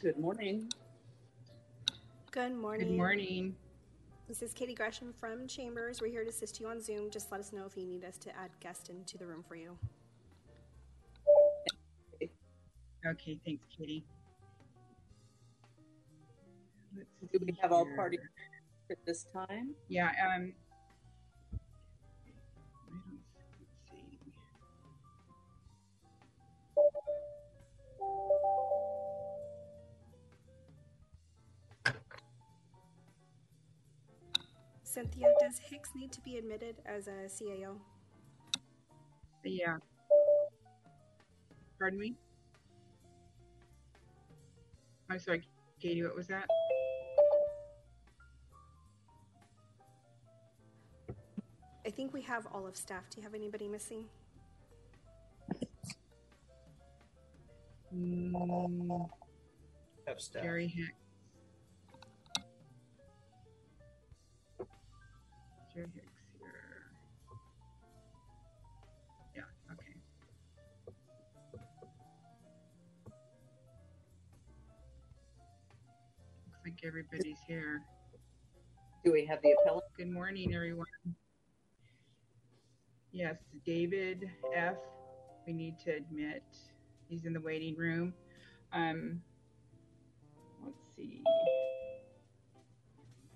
Good morning. Good morning. Good morning. This is Katie Gresham from Chambers. We're here to assist you on Zoom. Just let us know if you need us to add guest into the room for you. Okay, thanks, Katie. Let's Do we see have all parties at this time? Yeah, um, Cynthia, does Hicks need to be admitted as a CAO? Yeah. Pardon me? I'm sorry, Katie, what was that? I think we have all of staff. Do you have anybody missing? Mm, Have staff. Jerry Hicks. Hicks here. Yeah, okay. Looks like everybody's here. Do we have the appellant? Good morning, everyone. Yes, David F. We need to admit he's in the waiting room. Um, let's see.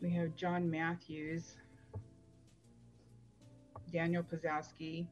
We have John Matthews, Daniel Pozowski.